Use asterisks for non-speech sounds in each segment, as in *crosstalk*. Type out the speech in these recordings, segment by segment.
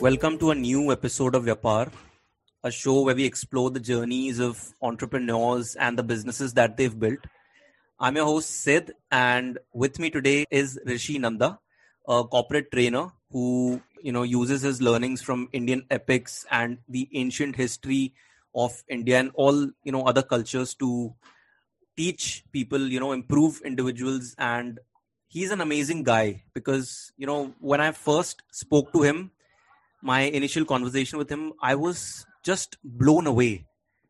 Welcome to a new episode of Vyapar, a show where we explore the journeys of entrepreneurs and the businesses that they've built. I'm your host Sid, and with me today is Rishi Nanda, a corporate trainer who you know uses his learnings from Indian epics and the ancient history of India and all you know other cultures to teach people, you know, improve individuals and he's an amazing guy because you know when I first spoke to him my initial conversation with him, I was just blown away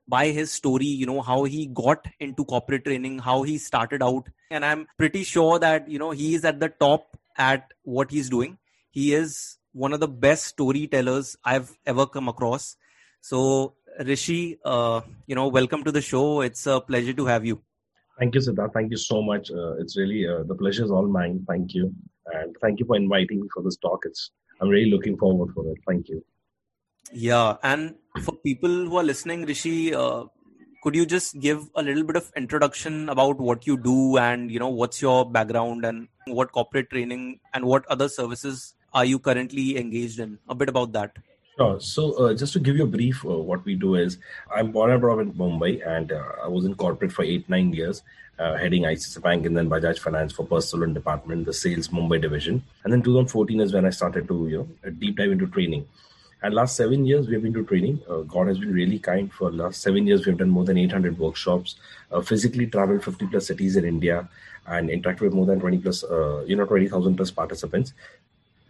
by his story, you know, how he got into corporate training, how he started out. And I'm pretty sure that, you know, he is at the top at what he's doing. He is one of the best storytellers I've ever come across. So, Rishi, uh, you know, welcome to the show. It's a pleasure to have you. Thank you, Siddharth. Thank you so much. Uh, it's really uh, the pleasure is all mine. Thank you, and thank you for inviting me for this talk. It's I'm really looking forward for it. Thank you. Yeah, and for people who are listening, Rishi, uh, could you just give a little bit of introduction about what you do and you know what's your background and what corporate training and what other services are you currently engaged in? A bit about that. Sure. So, uh, just to give you a brief, uh, what we do is I'm born and brought in Mumbai, and uh, I was in corporate for eight nine years, uh, heading ICICI Bank and then Bajaj Finance for personal loan department, the sales Mumbai division. And then 2014 is when I started to you know deep dive into training. And last seven years we have been to training. Uh, God has been really kind. For last seven years we have done more than 800 workshops, uh, physically traveled 50 plus cities in India, and interacted with more than 20 plus you know 20,000 plus participants.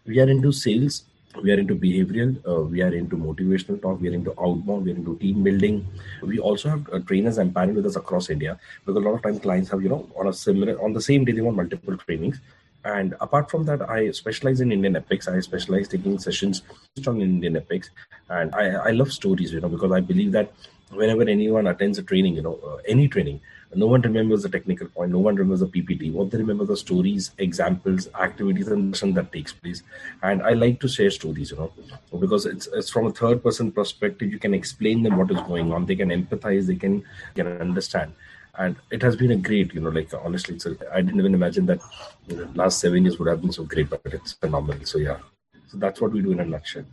We are into sales we are into behavioral uh, we are into motivational talk we are into outbound we are into team building. We also have uh, trainers empowered with us across india because a lot of times clients have you know on a similar on the same day they want multiple trainings. And apart from that i specialize in indian epics. I specialize taking sessions on indian epics. And i i love stories you know because i believe that whenever anyone attends a training you know uh, any training no one remembers the technical point no one remembers the ppt what they remember the stories examples activities and that takes place. And i like to share stories you know because it's it's from a third person perspective you can explain them what is going on. They can empathize they can can understand. And it has been a great you know like honestly it's a, i didn't even imagine that you know, last seven years would have been so great but it's phenomenal. So yeah. So that's what we do in a nutshell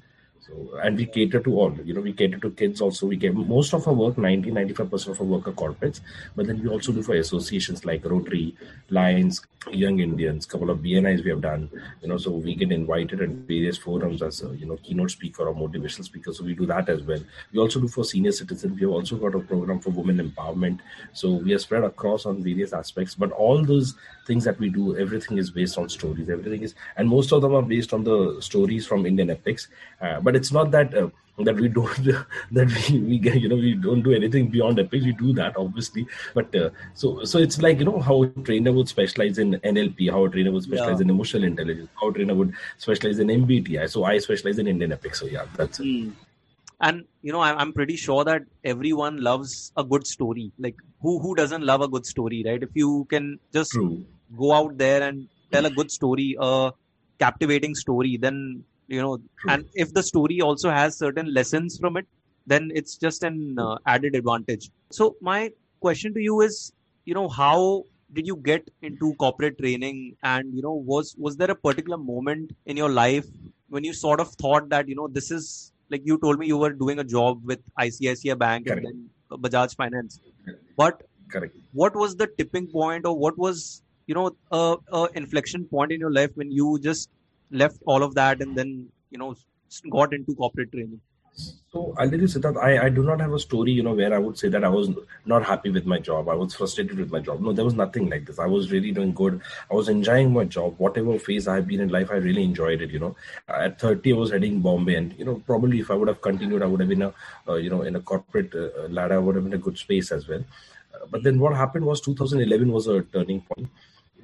so, and we cater to all, you know, we cater to kids also. We get most of our work, 90, 95% of our work are corporates, but then we also do for associations like Rotary, Lions, Young Indians, couple of BNIs we have done, you know, so we get invited at various forums as a, you know, keynote speaker or motivational speaker. So we do that as well. We also do for senior citizens. We have also got a program for women empowerment. So we are spread across on various aspects, but all those things that we do, everything is based on stories. Everything is, and most of them are based on the stories from Indian epics. Uh, but it's not that uh, that we don't *laughs* that we, we get you know we don't do anything beyond epics we do that obviously but uh, so so it's like you know how a trainer would specialize in nlp how a trainer would specialize yeah. in emotional intelligence how a trainer would specialize in mbti so i specialize in indian epics so yeah that's mm. it hmm. and you know i'm pretty sure that everyone loves a good story like who who doesn't love a good story right if you can just True. go out there and tell a good story a captivating story then you know True. and if the story also has certain lessons from it then it's just an uh, added advantage so my question to you is you know how did you get into corporate training and you know was was there a particular moment in your life when you sort of thought that you know this is like you told me you were doing a job with ICICI Bank Correct. and then Bajaj Finance but Correct. what was the tipping point or what was you know a, a inflection point in your life when you just left all of that and then you know got into corporate training so I'll tell you, Siddharth, I, I do not have a story, you know, where I would say that I was not happy with my job. I was frustrated with my job. No, there was nothing like this. I was really doing good. I was enjoying my job. Whatever phase I've been in life, I really enjoyed it, you know. At 30, I was heading Bombay and, you know, probably if I would have continued, I would have been a, uh, you know, in a corporate uh, ladder, I would have been a good space as well. Uh, but then what happened was 2011 was a turning point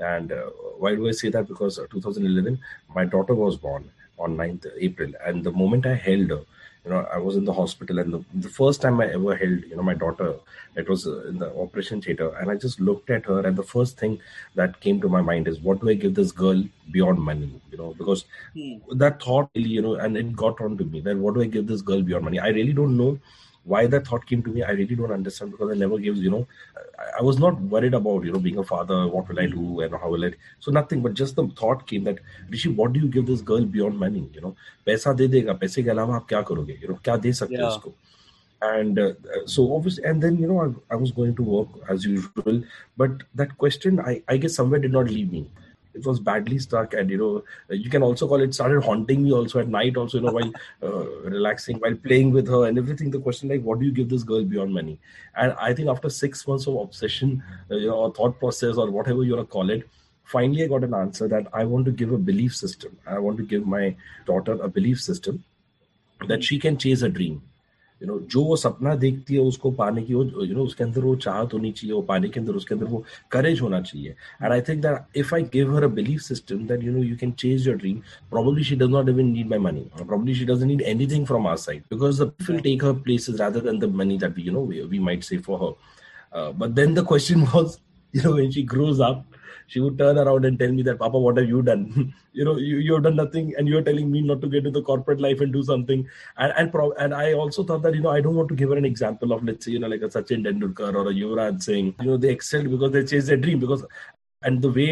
and uh, why do I say that? Because uh, 2011, my daughter was born on 9th April, and the moment I held her, you know, I was in the hospital, and the, the first time I ever held, you know, my daughter, it was uh, in the operation theater, and I just looked at her, and the first thing that came to my mind is, what do I give this girl beyond money? You know, because hmm. that thought, really, you know, and it got on to me. that what do I give this girl beyond money? I really don't know why that thought came to me i really don't understand because i never gives you know I, I, was not worried about you know being a father what will i do and how will i so nothing but just the thought came that rishi what do you give this girl beyond money you know? Paisa de dega paise ke alawa aap kya karoge? You know kya de sakte yeah. usko? And uh, so obviously and then you know I, I, was going to work as usual but that question I, I guess somewhere did not leave me it was badly stuck and you know you can also call it started haunting me also at night also you know while uh, relaxing while playing with her and everything. The question like what do you give this girl beyond money? And i think after six months of obsession uh, you know or thought process or whatever you want to call it finally i got an answer that i want to give a belief system. I want to give my daughter a belief system that she can chase a dream you know जो वो सपना देखती है उसको पाने की वो you know उसके अंदर वो चाहत होनी चाहिए वो पाने के अंदर उसके अंदर वो करेज होना चाहिए। And I think that if I give her a belief system that you know you can change your dream probably she does not even need my money probably she does need anything from our side because the will take her places rather than the money that you know we might say for her but then the question was you know when she grows up she would turn around and tell me that papa what have you done? *laughs* You know you, you have done nothing and you're telling me not to get into the corporate life and do something. And and, pro- and i also thought that you know i don't want to give her an example of let's say you know like a sachin tendulkar or a yuvraj singh. You know they excelled because they chased their dream because and the way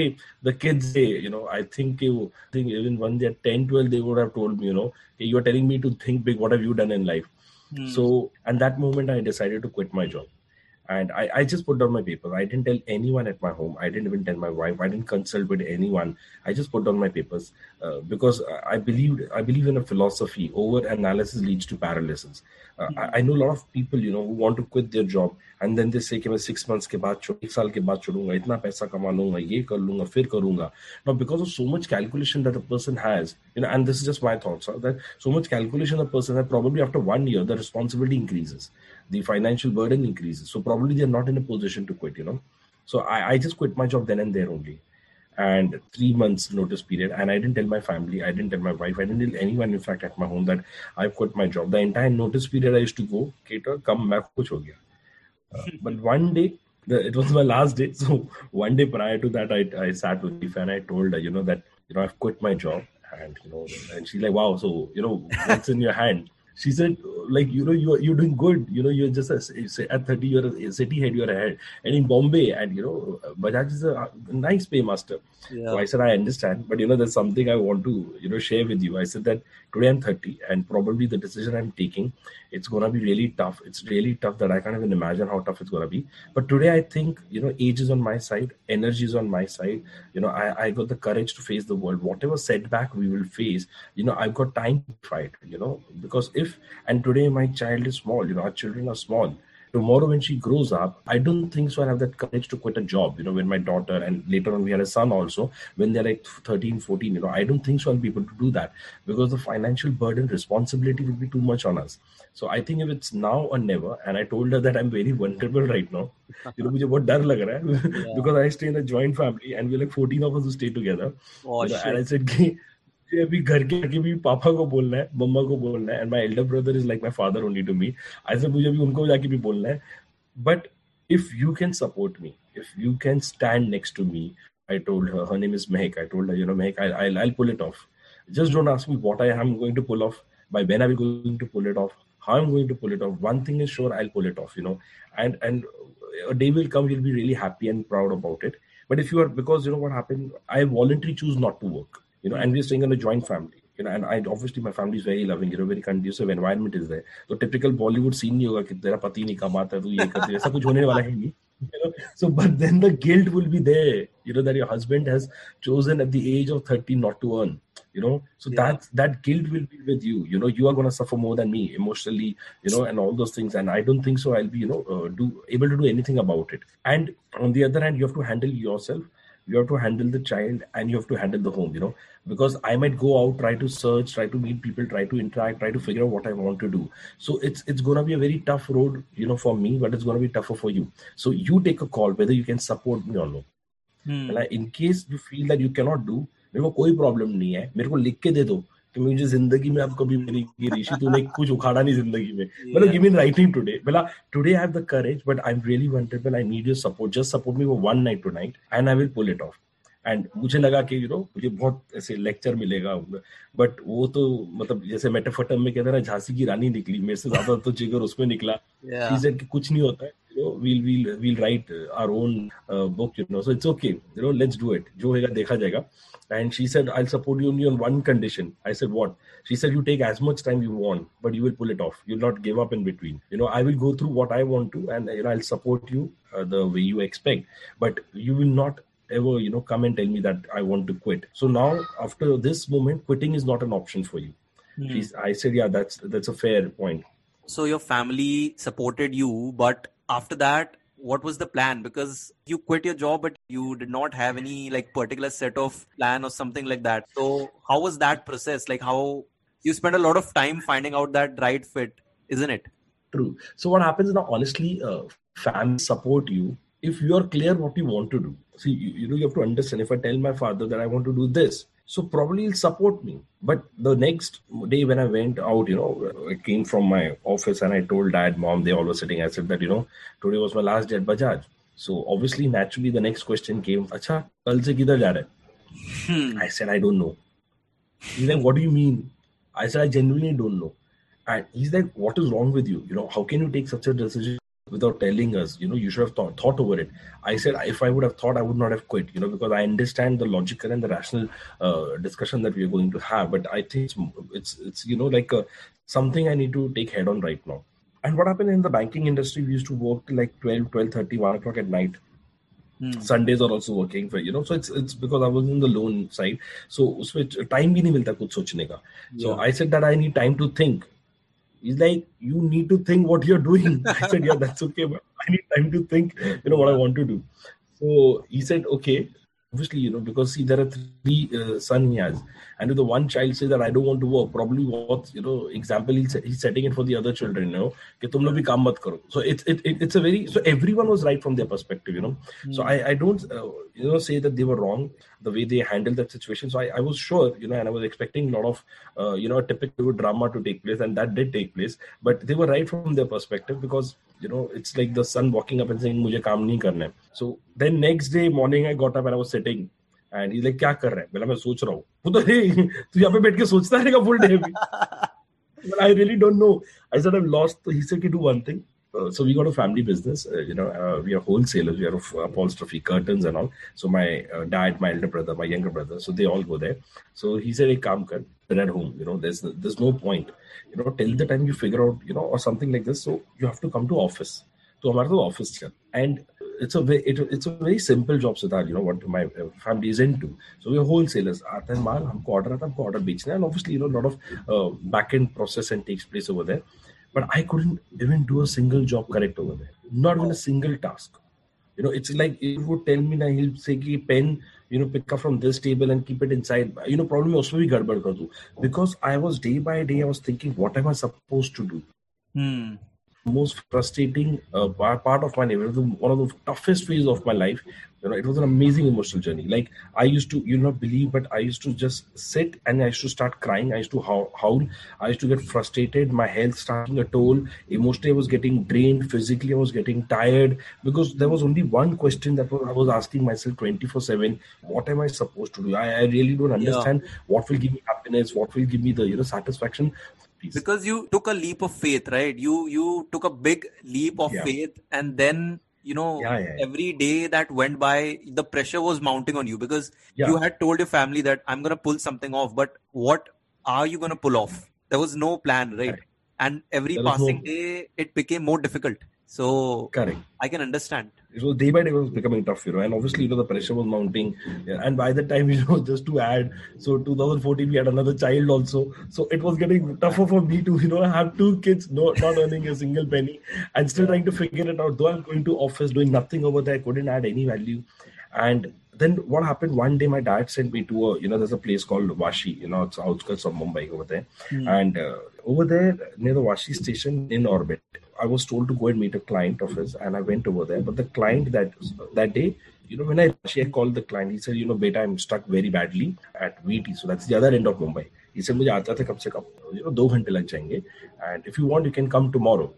the kids say you know i think you think even when they're 10 12 they would have told me you know hey, you're telling me to think big. What have you done in life? Hmm. so and that moment i decided to quit my job and I, I just put down my papers. I didn't tell anyone at my home. I didn't even tell my wife. I didn't consult with anyone. I just put down my papers uh, because I believed I believe in a philosophy. Over analysis leads to paralysis. Uh, I, I, know a lot of people, you know, who want to quit their job and then they say कि मैं six months के बाद एक साल के बाद छोड़ूंगा इतना पैसा कमा लूंगा ये कर लूंगा फिर करूंगा now because of so much calculation that a person has you know and this is just my thoughts huh, that so much calculation a person has probably after one year the responsibility increases the financial burden increases. So probably they're not in a position to quit, you know. So I, I just quit my job then and there only. And three months notice period. And I didn't tell my family, I didn't tell my wife, I didn't tell anyone, in fact, at my home that I've quit my job. The entire notice period I used to go, cater, come back, kuch ho gaya. Uh, *laughs* but one day, the, it was my last day. *laughs* So one day prior to that, I, I sat with Tifa and I told her, you know, that, you know, I've quit my job. And, you know, and she's like, wow, so, you know, what's in your hand? She said like you know you're you're doing good. You know you're just a, at 30 you're a city head you're ahead. And in bombay and you know bajaj is a nice paymaster. Yeah. so i said i understand. But you know there's something i want to you know share with you. I said that today i'm 30 and probably the decision i'm taking it's going to be really tough. It's really tough that i can't even imagine how tough it's going to be. But today i think you know age is on my side energy is on my side. You know i i got the courage to face the world. Whatever setback we will face you know i've got time to fight you know. Because if life and today my child is small you know our children are small. Tomorrow when she grows up i don't think so i have that courage to quit a job you know when my daughter and later on we had a son also when they're like 13 14 you know i don't think so i'll be able to do that because the financial burden responsibility will be too much on us. So i think if it's now or never and i told her that i'm very vulnerable right now you know mujhe dar lag raha because i stay in a joint family and we're like 14 of us who stay together oh, you know, and i said अभी घर के आगे भी पापा को बोलना है, मम्मा को बोलना है and my elder brother is like my father only to me ऐसे मुझे अभी उनको जाके भी बोलना है but if you can support me if you can stand next to me I told her name is Mahak I told you know Mahak I I I pull it off just don't ask me what I am going to pull off by when are we going to pull it off how I am going to pull it off one thing is sure I pull it off you know and and day will come come, you'll be really happy and proud about it. But if you are, because you know what happened, i voluntarily choose not to work. you know, and we're staying in a joint family. You know, and I obviously my family is very loving. You know, very conducive environment is there. So typical Bollywood scene नहीं होगा कि तेरा पति नहीं कमाता है तू ये करती ऐसा कुछ होने वाला है नहीं. You know, so but then the guilt will be there. You know that your husband has chosen at the age of 30 not to earn. You know, so yeah. that that guilt will be with you. You know, you are gonna suffer more than me emotionally. You know, and all those things. And I don't think so. I'll be you know uh, do able to do anything about it. And on the other hand, you have to handle yourself you have to handle the child and you have to handle the home you know because i might go out try to search try to meet people try to interact try to figure out what i want to do so it's it's going to be a very tough road you know for me but it's going to be tougher for you so you take a call whether you can support me or no hmm. in case you feel that you cannot do मेरे को कोई problem नहीं है मेरे को लिख के दे दो कि मुझे ज़िंदगी में अब कभी मेरी ऋषि तूने कुछ उखाड़ा नहीं ज़िंदगी में। मतलब गिव मी राइटिंग टुडे बोला today I have the courage but I am really vulnerable I need your support just support me for one night tonight and I will pull it off and मुझे लगा कि you know मुझे बहुत ऐसे lecture मिलेगा। But वो तो मतलब जैसे मेटाफटम में कहते ना झांसी की रानी निकली। मेरे से ज़्यादा तो जिगर उसमें निकला। Yeah. कि कुछ नहीं होता है। know, we'll we'll we'll write uh, our own uh, book, you know. So it's okay, you know. Let's do it. Jo. And she said, I'll support you only on one condition. I said, what? She said, you take as much time you want, but you will pull it off. You'll not give up in between. You know, I will go through what I want to, and you know, I'll support you uh, the way you expect, but you will not ever you know come and tell me that i want to quit so now after this moment quitting is not an option for you mm. i said yeah that's that's a fair point so your family supported you but after that what was the plan? Because you quit your job but you did not have any like particular set of plan or something like that. So how was that process? Like how you spent a lot of time finding out that right fit isn't it? True. So what happens now honestly uh, family support you. If you are clear what you want to do see you, you know you have to understand. If i tell my father that i want to do this so probably he'll support me. But the next day when i went out you know i came from my office and i told dad mom they all were sitting i said that you know today was my last day at bajaj. So obviously naturally the next question came acha kal se kidhar ja hmm. i said i don't know. He's like what do you mean? I said i genuinely don't know. And he's like what is wrong with you? You know how can you take such a decision without telling us you know you should have thought, thought over it i said if i would have thought i would not have quit you know because i understand the logical and the rational uh, discussion that we are going to have but i think it's it's, it's you know like uh, something i need to take head on right now and what happened in the banking industry we used to work like 12 12 30 1 o'clock at night Hmm. Sundays are also working for you know so it's it's because I was in the loan side so उसमें time भी नहीं मिलता कुछ सोचने का so I said that I need time to think He's like, you need to think what you're doing. *laughs* I said, yeah, that's okay, but I need time to think, you know, what I want to do. So he said, okay, obviously, you know, because see, there are three uh, has, and if the one child says that I don't want to work, probably what you know, example he's, he's setting it for the other children, you know, that tum bhi kaam mat karo. So it's it, it, it's a very so everyone was right from their perspective, you know. Mm. So I I don't uh, you know say that they were wrong the way they handled that situation. So I, I was sure, you know, and I was expecting a lot of uh, you know typical drama to take place, and that did take place, but they were right from their perspective because you know it's like the sun walking up and saying मुझे काम नहीं करना है. So then next day morning I got up and I was sitting and is like क्या कर रहा है बोला मैं सोच रहा हूँ वो तो तू यहाँ पे बैठ के सोचता रहेगा फुल डे भी but I really don't know. I said I've lost. He said do one thing. Uh, so we got a family business. Uh, you know, uh, we are wholesalers. We are of upholstery, curtains, and all. So my uh, dad, my elder brother, my younger brother, so they all go there. So he said, "Hey, come, kar, at home. You know, there's there's no point. You know, till the time you figure out, you know, or something like this. So you have to come to office. So हमारा तो office चल and it's a very it, it's a very simple job Siddharth you know what my uh, family is into so we're wholesalers आता है माल हमको order आता है हमको order बेचना and obviously you know a lot of uh, back end process and takes place over there but I couldn't even do a single job correct over there. Not even a oh. single task. You know, it's like he would tell me now he'll say ki pen, you know, pick up from this table and keep it inside. You know, probably also we got kar. Because I was day by day, I was thinking, what am I supposed to do? Hmm. Most frustrating uh, part of my life, one of the toughest phase of my life you know, it was an amazing emotional journey. Like I used to, you not believe, but I used to just sit and I used to start crying. I used to howl. I used to get frustrated. My health starting a toll. Emotionally, I was getting drained. Physically, I was getting tired because there was only one question that I was asking myself 24 seven. What am I supposed to do? I, I really don't understand yeah. what will give me happiness. What will give me the you know satisfaction because you took a leap of faith right you you took a big leap of yeah. faith and then you know yeah, yeah, every day that went by the pressure was mounting on you because you had told your family that i'm going to pull something off but what are you going to pull off? There was no plan right, right. And every passing no... day it became more difficult. So correct. I can understand. So day by day it was becoming tough, you know, and obviously, you know, the pressure was mounting. Yeah, and by the time, you know, *laughs* just to add, so 2014 we had another child also, so it was getting tougher for me to, you know, I have two kids, no, not earning a single penny, and still trying to figure it out. Though I'm going to office, doing nothing over there, couldn't add any value, and then what happened one day my dad sent me to a you know there's a place called Vashi you know it's outskirts of Mumbai over there. Mm. and uh, over there near the Vashi station Inorbit, I was told to go and meet a client of his, and I went over there. But the client that that day, you know, when I actually called the client, he said, you know, beta, I'm stuck very badly at VT, so that's the other end of Mumbai. He said, मुझे आता था कम से कम you know two घंटे लग and if you want, you can come tomorrow.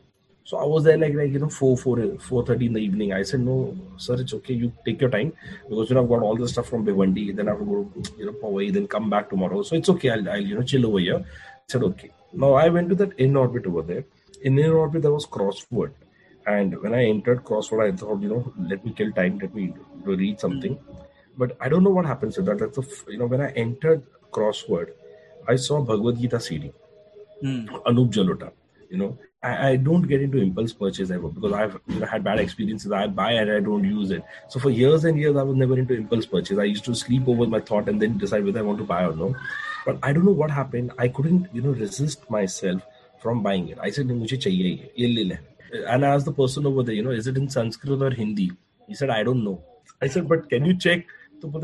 So I was there like like you know four four four thirty in the evening. I said no, sir, it's okay. You take your time because you know I've got all the stuff from Bhiwandi. Then I have to go you know away. Then come back tomorrow. So it's okay. I'll, I'll you know chill over here. I said okay. Now I went to that Inorbit over there. In Inorbit there was crossword, and when I entered crossword, I thought you know let me kill time, let me read something. But I don't know what happens to that. That's a, you know when I entered crossword, I saw Bhagavad Gita CD, mm. Anup Jalota. You know, I, I, don't get into impulse purchase ever because I've you know, had bad experiences. I buy and I don't use it. So for years and years, I was never into impulse purchase. I used to sleep over my thought and then decide whether I want to buy or no but i don't know what happened i couldn't you know resist myself from buying it i said and i asked the person over there you know is it in sanskrit or hindi he said i don't know i said but can you check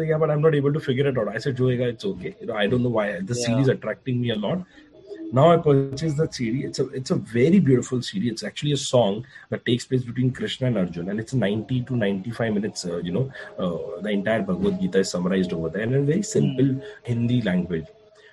yeah but i'm not able to figure it out i said joega it's okay you know i don't know why the yeah. series attracting me a lot now I purchased that CD. It's a it's a very beautiful CD. It's actually a song that takes place between Krishna and Arjun, and it's 90 to 95 minutes. Uh, you know, uh, the entire Bhagavad Gita is summarized over there, and in a very hmm. simple mm. Hindi language.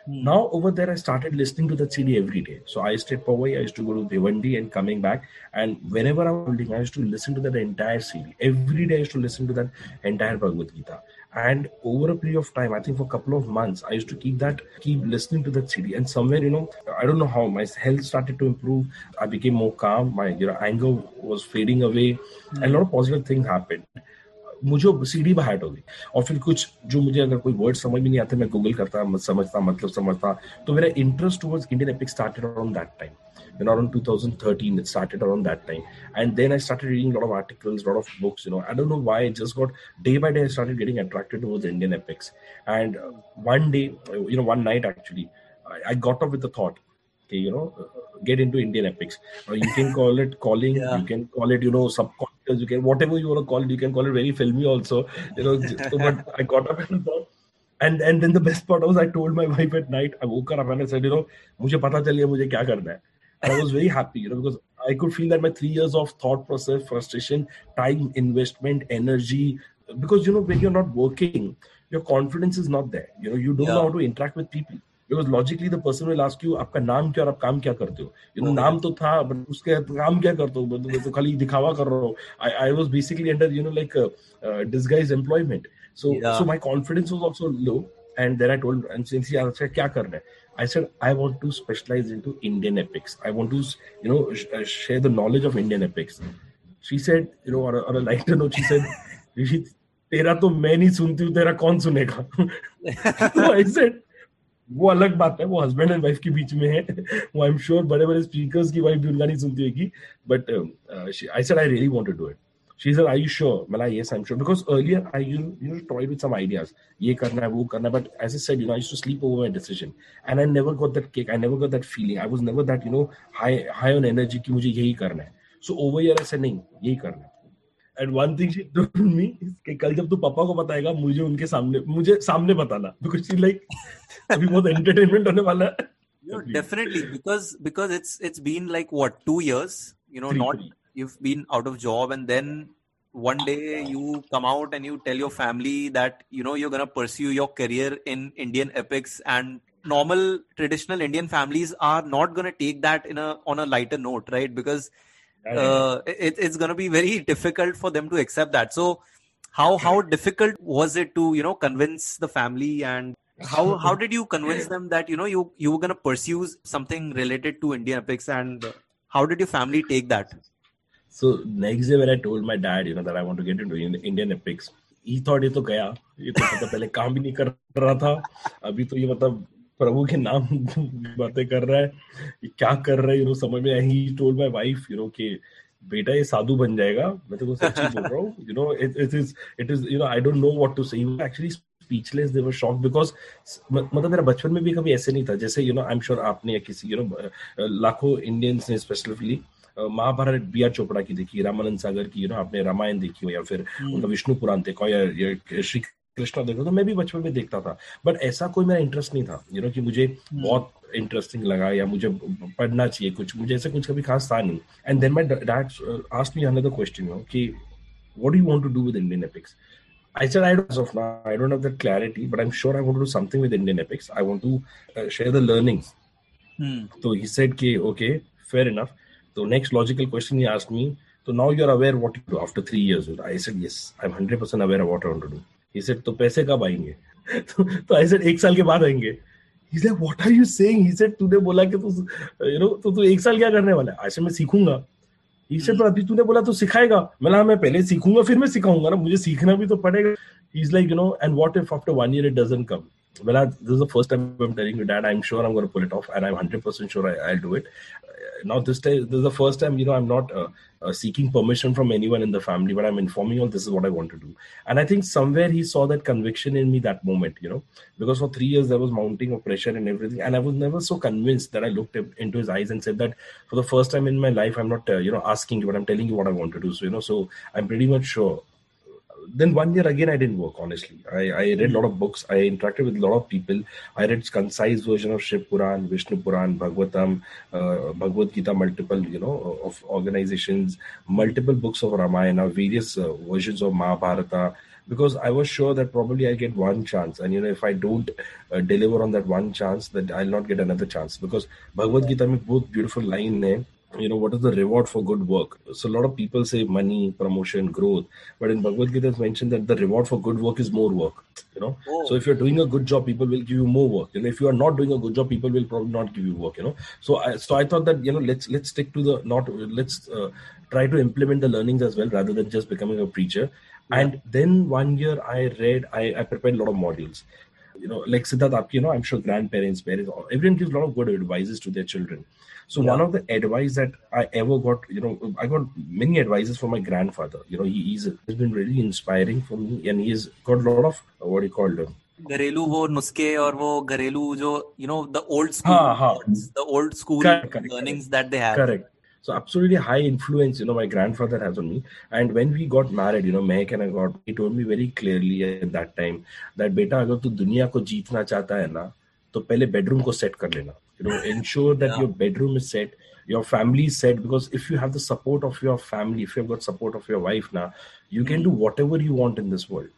Mm. Now over there, I started listening to the CD every day. So I stayed Powai. I used to go to Bhiwandi and coming back. And whenever I was holding, I used to listen to that entire CD. Every day, I used to listen to that entire Bhagavad Gita. And over a period of time, I think for a couple of months, I used to keep that, keep listening to that CD. And somewhere, you know, I don't know how my health started to improve. I became more calm. My you know anger was fading away, mm. and a lot of positive things happened. मुझे सीडी बाहर हो गई और फिर कुछ जो मुझे अगर कोई वर्ड समझ में नहीं आते मैं गूगल करता समझता मतलब समझता तो मेरा interest towards Indian epic started around that time you know, around 2013, it started around that time. And then I started reading a lot of articles, a lot of books, you know. I don't know why, it just got day by day, I started getting attracted towards Indian epics. And uh, one day, uh, you know, one night actually, I, I got up with the thought, you know, uh, get into Indian epics. Or you can call it calling, yeah. you can call it, you know, subconscious, you can, whatever you want to call it, you can call it very filmy also, you know. so, but I got up and thought, and and then the best part was I told my wife *laughs* at night, I woke her up and I said, you know, मुझे पता चल गया मुझे क्या करना है and I was very happy, you know, because I could feel that my three years of thought process, frustration, time, investment, energy, because you know, when you're not working, your confidence is not there. You know, you don't yeah. know how to interact with people. Because logically the person will ask you आपका नाम क्या और आप काम क्या करते हो you know नाम तो था but उसके काम क्या करते हो मतलब तो खाली दिखावा कर रहा हूँ I I basically under you know like uh, uh, disguised employment so yeah. so my confidence was also low and then I told and since he asked क्या करना है I said, I want to specialize into Indian epics. I want to, you know, sh- uh, share the knowledge of Indian epics. She said, you know, on a, on a lighter note, she said, तेरा तो मैं नहीं सुनती हूँ तेरा कौन सुनेगा तो आई सेड वो अलग बात है, वो हस्बैंड एंड वाइफ के बीच में है। वो आई एम श्योर बड़े बड़े स्पीकर्स की वाइफ भी उनका नहीं सुनती होगी but I said I really want do it she are you sure मैं yes I am sure because earlier I you you toy with some ideas ये करना है, वो करना है but as I said you know I to sleep over my decision and I never got that cake I never got that feeling I was never that you know high high on energy कि मुझे यही करना है। So over year ऐसे नहीं, यही करना है. And one thing she told me कि कल जब तू पापा को बताएगा मुझे उनके सामने मुझे सामने बताना because she like अभी बहुत entertainment होने वाला है. No, definitely because because it's it's been like what two years you know three, not three you've been out of job and then one day you come out and you tell your family that you know you're going to pursue your career in indian epics and normal traditional indian families are not going to take that in a on a lighter note right because uh, it, it's going to be very difficult for them to accept that so how how difficult was it to you know convince the family and how how did you convince them that you know you you were going to pursue something related to indian epics and how did your family take that So next day when I told my dad, you know, that I want to get into Indian epics, he thought ये तो गया ये तो मतलब पहले काम भी नहीं कर रहा था अभी तो ये मतलब प्रभु के नाम बातें कर रहा है क्या कर रहा है यू नो समझ में ही told my wife you know कि बेटा ये साधु बन जाएगा। मैं तो सच्ची *laughs* बोल रहा हूँ you know it is it is you know I don't know what to say actually speechless they were shock because मतलब मेरा बचपन में भी कभी ऐसे नहीं था। जैसे you know I am sure आपने या किसी यू नो लाखों इंडियंस ने specially Mahabharat B R Chopra की देखी रामानंद सागर की यू नो आपने रामायण देखी हो या फिर हम्म। उनका विष्णु पुराण देखो या श्री कृष्णा देखो तो मैं भी बचपन में देखता था बट ऐसा कोई मेरा इंटरेस्ट नहीं था यू नो कि मुझे हम्म। बहुत इंटरेस्टिंग लगा या मुझे पढ़ना चाहिए कुछ मुझे ऐसे कुछ कभी खास था नहीं and then my dad asked me another question you know कि what do you want to do with Indian epics I said I don't of now I don't have that clarity, but I'm sure I want to do something with Indian epics. I want to uh, share the learnings. Hmm. So he said, "Okay, okay, fair enough." The next logical question he asked me, so now you're aware what you do after three years. I said, yes, I'm 100% aware of what I want to do. He said तो पैसे कब आएँगे? *laughs* तो तो I said एक साल के बाद आएँगे. He said what are you saying he said तूने बोला कि तू यू नो तो तू एक साल क्या करने वाला है? आई सेड मैं सीखूँगा. ही सेड तो अभी तूने बोला तो सिखाएगा? मैं हाँ, मैं पहले सीखूँगा, फिर मैं सिखाऊँगा ना, मुझे सीखना भी तो पड़ेगा. He is like you know and what if after one year it doesn't come Well, I, this is the first time I'm telling you that I'm sure I'm going to pull it off, and I'm 100% sure I, will do it. Now, this this is the first time, you know, I'm not uh, uh, seeking permission from anyone in the family, but I'm informing you this is what I want to do. And I think somewhere he saw that conviction in me that moment, you know, because for three years there was mounting of pressure and everything, and I was never so convinced that I looked into his eyes and said that for the first time in my life, I'm not, uh, you know, asking you, but I'm telling you what I want to do. So, you know, so I'm pretty much sure then one year again i didn't work honestly. I, I read a lot of books. I interacted with a lot of people. I read concise version of shiv puran vishnu puran bhagavatam uh, bhagavad gita multiple you know of organizations multiple books of ramayana various uh, versions of mahabharata because i was sure that probably i get one chance. And you know if i don't uh, deliver on that one chance that i'll not get another chance. Because bhagavad gita mein both beautiful line name you know what is the reward for good work? So a lot of people say money promotion growth. But in bhagavad gita it's mentioned that the reward for good work is more work you know. Oh. so if you're doing a good job people will give you more work. And if you are not doing a good job people will probably not give you work you know. So i so i thought that you know let's let's stick to the not let's uh, try to implement the learnings as well rather than just becoming a preacher. Yeah. and then one year i read I, I prepared a lot of modules you know like siddharth you know i'm sure grandparents parents everyone gives a lot of good advices to their children so yeah. one of the advice that I ever got, you know, I got many advices from my grandfather. You know, he, he's has been really inspiring for me, and he's got a lot of uh, what do you call them. घरेलू वो नुस्खे और वो घरेलू जो you know the old school the old school learnings that they have correct so absolutely high influence you know my grandfather has on me and when we got married you know Mehak and I got he told me very clearly at that time that beta agar tu duniya ko jeetna chahta hai na to pehle bedroom ko set kar lena you know ensure that yeah. your bedroom is set your family is set because if you have the support of your family if you've got support of your wife now you can do mm. whatever you want in this world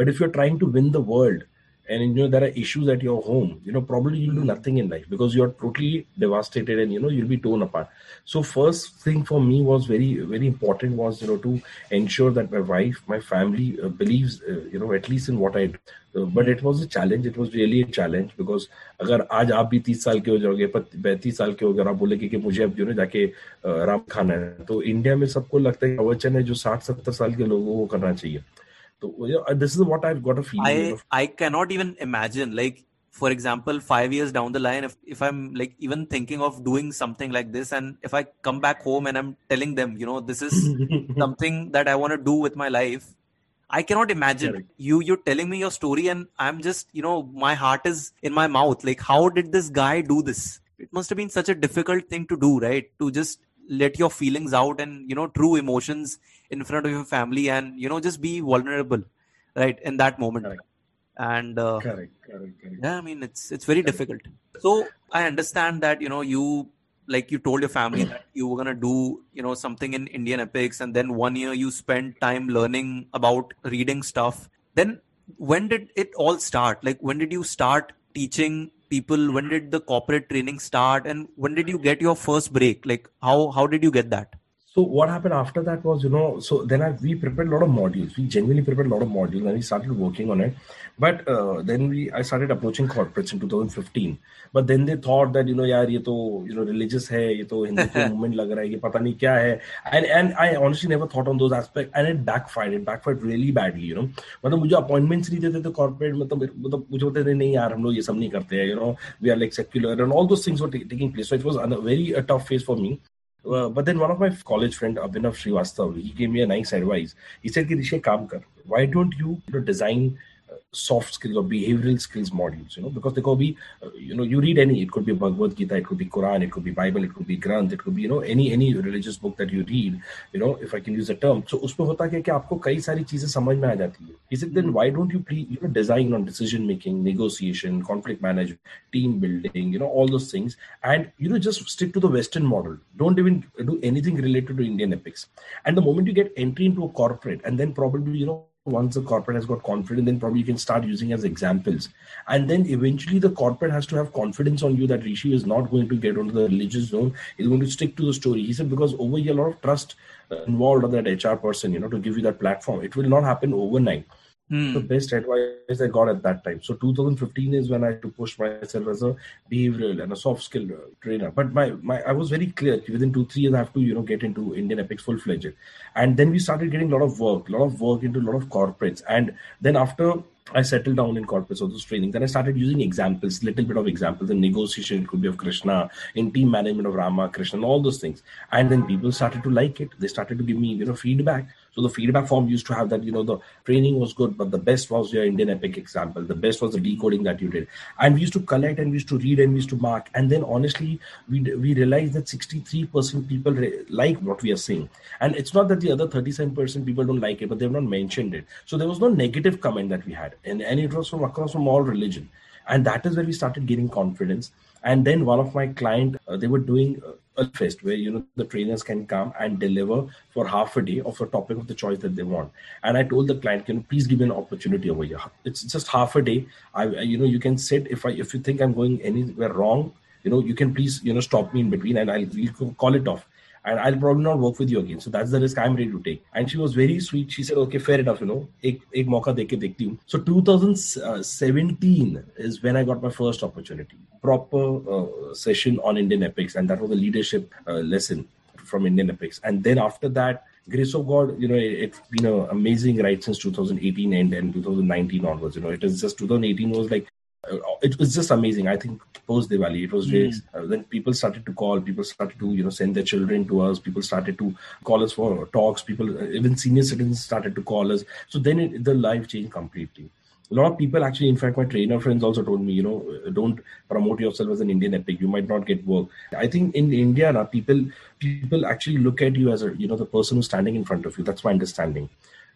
but if you're trying to win the world and you know there are issues at your home you know probably you'll do mm. nothing in life because you're totally devastated and you know you'll be torn apart so first thing for me was very very important was you know to ensure that my wife my family uh, believes uh, you know at least in what i do uh, but it was a challenge it was really a challenge because अगर आज आप भी तीस साल के हो जाओगे पैंतीस साल के हो गए आप बोले कि, मुझे अब जो ना जाके राम खाना है तो इंडिया में सबको लगता है प्रवचन है जो साठ सत्तर साल के लोगों को करना चाहिए so yeah, this is what I've got a feeling. I of. I cannot even imagine like for example five years down the line if, if i'm like even thinking of doing something like this and if i come back home and i'm telling them you know this is *laughs* something that i want to do with my life i cannot imagine Correct. you you're telling me your story and i'm just you know my heart is in my mouth like how did this guy do this it must have been such a difficult thing to do right to just let your feelings out and you know true emotions in front of your family and you know just be vulnerable right in that moment. Correct. and uh, correct, correct, correct. yeah i mean it's it's very difficult. So i understand that you know you like you told your family that you were going to do you know something in indian epics and then one year you spent time learning about reading stuff. Then when did it all start? Like when did you start teaching people? When did the corporate training start? And when did you get your first break? Like how how did you get that so what happened after that was, you know, so then I, we prepared a lot of modules. We genuinely prepared a lot of modules, and we started working on it. But uh, then we, I started approaching corporates in 2015. But then they thought that, you know, yaar, ye to, you know, religious hai, ye to Hindu movement lag raha hai, ye pata nahi kya hai. And and I honestly never thought on those aspects, and it backfired. It backfired really badly, you know. मतलब मुझे appointments नहीं देते थे corporate मतलब मतलब मुझे बोलते थे नहीं यार हम लोग ये सब नहीं करते हैं, you know, we are like secular and all those things were taking place. So it was a very a tough phase for me. Uh, but then one of my college friend Abhinav Srivastav, he gave me a nice advice. He said, "Rishi, kaam kar. Why don't you, you know, design soft skills or behavioral skills modules you know because they could be uh, you know you read any it could be bhagavad gita it could be quran it could be bible it could be granth it could be you know any any religious book that you read you know if i can use the term. So uspe hota kya ki aapko kai sari cheeze samajh mein aa jati hai. Is it then hmm. why don't you pre you know design on decision making negotiation conflict management team building you know all those things and you know just stick to the western model. Don't even do anything related to indian epics. And the moment you get entry into a corporate and then probably you know once the corporate has got confidence, then probably you can start using as examples. And then eventually the corporate has to have confidence on you that Rishi is not going to get onto the religious zone. He's going to stick to the story. He said, because over here, a lot of trust involved on that HR person, you know, to give you that platform. It will not happen overnight. The best advice I got at that time. So 2015 is when I had to push myself as a behavioral and a soft skill uh, trainer. But my, my I was very clear within two three years I have to you know get into Indian Epics full fledged, and then we started getting a lot of work, a lot of work into a lot of corporates, and then after I settled down in corporates of this training. Then I started using examples, little bit of examples in negotiation. It could be of Krishna, in team management of Rama, Krishna, and all those things. And then people started to like it. They started to give me, you know, feedback. So the feedback form used to have that, you know, the training was good, but the best was your Indian epic example. The best was the decoding that you did. And we used to collect and we used to read and we used to mark. And then honestly, we we realized that 63% people re- like what we are saying. And it's not that the other 37% people don't like it, but they've not mentioned it. So there was no negative comment that we had. And, and it was from across from all religion. And that is where we started gaining confidence. And then one of my client, uh, they were doing uh, fest where you know the trainers can come and deliver for half a day of a topic of the choice that they want. And i told the client can you please give me an opportunity over here? It's just half a day. I you know you can sit. If i if you think i'm going anywhere wrong you know you can please you know stop me in between and i'll we'll call it off and I'll probably not work with you again. So that's the risk I'm ready to take. And she was very sweet. She said, okay, fair enough, you know, ek, ek deke dekhti hu. So 2017 is when I got my first opportunity, proper uh, session on Indian epics. And that was a leadership uh, lesson from Indian epics. And then after that, grace of God, you know, it, has been an amazing ride since 2018 and, and 2019 onwards. You know, it is just 2018 was like it was just amazing. I think post Diwali, it was mm. uh, then people started to call, people started to you know send their children to us, people started to call us for talks, people even senior citizens started to call us. So then it, the life changed completely. A lot of people actually, in fact, my trainer friends also told me, you know, don't promote yourself as an Indian epic. You might not get work. I think in India now, people people actually look at you as a you know the person who's standing in front of you. That's my understanding.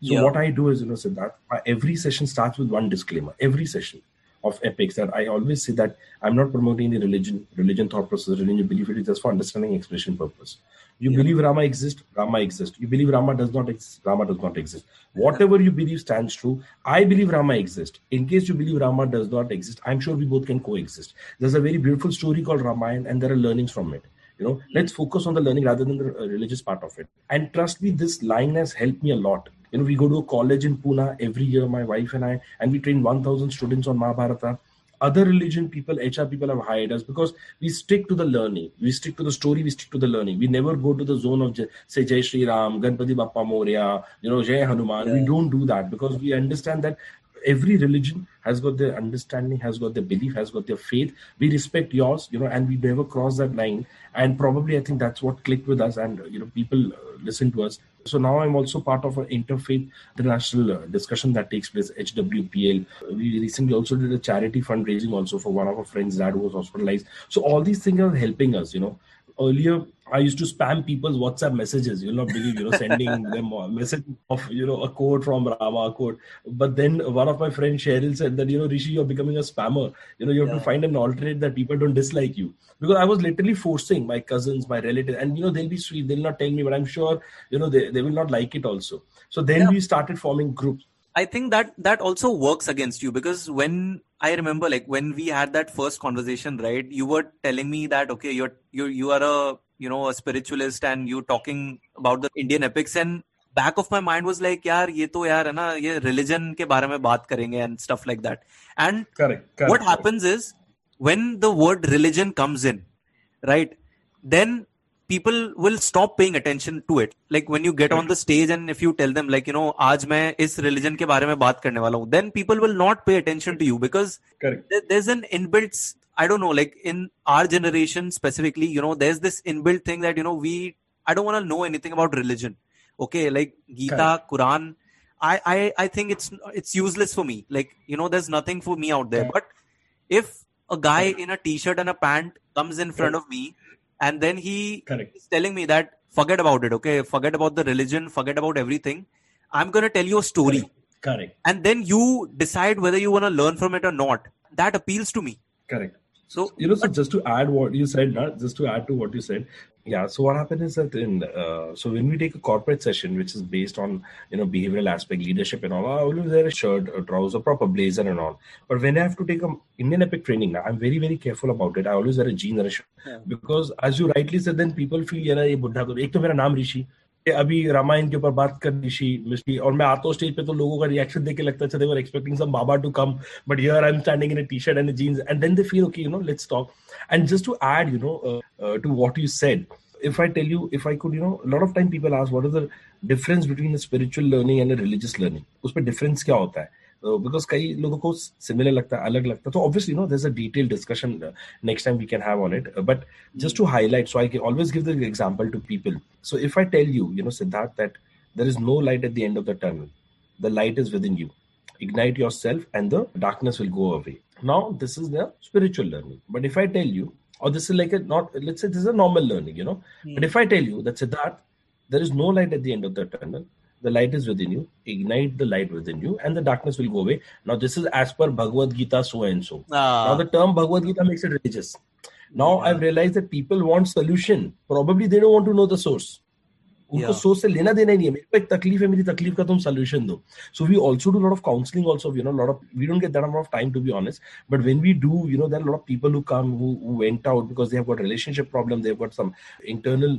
So yeah. what I do is, you know, Siddharth, every session starts with one disclaimer. Every session of epics that I always say that I'm not promoting the religion, religion thought process, religion belief. It is just for understanding expression purpose. You yeah. believe Rama exists, Rama exists. You believe Rama does not exist, Rama does not exist. Whatever you believe stands true. I believe Rama exists. In case you believe Rama does not exist, I'm sure we both can coexist. There's a very beautiful story called Ramayana, and there are learnings from it. You know, let's focus on the learning rather than the uh, religious part of it. And trust me, this line has helped me a lot you know we go to a college in pune every year my wife and i and we train 1000 students on mahabharata. Other religion people hr people have hired us because we stick to the learning. We stick to the story we stick to the learning. We never go to the zone of say jai shri ram ganpati bappa moria you know jai hanuman. Yeah. we don't do that because we understand that every religion has got their understanding has got their belief has got their faith. We respect yours you know and we never cross that line. And probably i think that's what clicked with us and you know people uh, listen to us. So now i'm also part of an interfaith international uh, discussion that takes place hwpl we recently also did a charity fundraising also for one of our friends who was hospitalized. So all these things are helping us you know. Earlier I used to spam people's WhatsApp messages. You'll not believe, you know, sending *laughs* them a message of, you know, a quote from Rama, a quote. But then one of my friends, Cheryl, said that, you know, Rishi, you're becoming a spammer. You know, you have yeah. to find an alternate that people don't dislike you. Because I was literally forcing my cousins, my relatives, and, you know, they'll be sweet. They'll not tell me, but I'm sure, you know, they, they will not like it also. So then yeah. we started forming groups. I think that that also works against you because when I remember like when we had that first conversation, right? You were telling me that okay, you're you you are a you know a spiritualist and you talking about the Indian epics and back of my mind was like यार ये तो यार है ना ये religion के बारे में बात करेंगे and stuff like that and correct, correct what happens is when the word religion comes in right then people will stop paying attention to it like when you get on the stage and if you tell them like you know आज मैं इस religion के बारे में बात करने वाला हूँ then people will not pay attention to you because there, there's an inbuilt I don't know like in our generation specifically you know there's this inbuilt thing that you know we I don't want to know anything about religion. Okay like Gita Correct. Quran I, I I think it's it's useless for me. Like you know there's nothing for me out there. But if a guy in a t-shirt and a pant comes in front of me and then he Correct. is telling me that forget about it okay? Forget about the religion forget about everything. I'm going to tell you a story. Correct. correct. And then you decide whether you want to learn from it or not. That appeals to me. Correct so you know so just to add what you said just to add to what you said Yeah. So what happened is that in uh, so when we take a corporate session, which is based on you know behavioral aspect, leadership and all, I always wear a shirt, a trouser, proper blazer and all. But when I have to take a Indian Epic training, now I'm very very careful about it. I always wear a jeans and a shirt yeah. because as you rightly said, then people feel yeah, ये बुढ़ा तो एक तो मेरा नाम ऋषि अभी रामायण के ऊपर बात कर ऋषि मिस्टी और मैं आता हूँ स्टेज पे तो लोगों का रिएक्शन देख के लगता है they expecting some baba to come but here I am standing in a T-shirt and jeans and then they feel okay you know let's talk and just to add you know to what you said tell you, if I could, you know, a lot of time people ask what is the difference between a spiritual learning and a religious learning. उसमें difference क्या होता है? Uh, because कई लोगों को similar लगता है, अलग लगता है. So obviously, you know, there's a detailed discussion uh, next time we can have on it. Uh, but just to highlight, so I can always give the example to people. So if I tell you, you know, Siddharth, that there is no light at the end of the tunnel, the light is within you. Ignite yourself, and the darkness will go away. Now, this is the spiritual learning. But if I tell you or this is like a not let's say this is a normal learning you know mm. but if i tell you that siddharth there is no light at the end of the tunnel the light is within you ignite the light within you and the darkness will go away. Now this is as per bhagavad gita so and so. Ah. now the term bhagavad gita makes it religious. Now yeah. i've realized that people want solution. Probably they don't want to know the source उनको सोच से लेना देना ही नहीं है। मेरे को एक तकलीफ़ है मेरी तकलीफ़ का तुम सोल्यूशन दो। So we also do lot of counselling also you know lot of we don't get that of time to be honest but when we do you know there lot of people who come who went out because they have got relationship problem they got some internal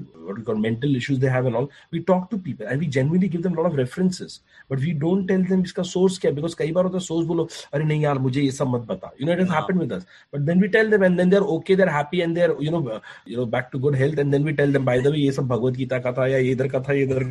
mental issues they have and all we talk to people and we genuinely give them lot of references but we don't tell them इसका source क्या because कई बार होता है source बोलो अरे नहीं यार मुझे ये सब मत बता। You know it happen with us but then we tell them and then they're okay they're happy and they're you know you know back to good health and then we tell them by the ये सब भगवत का था या ये इधर का था इधर।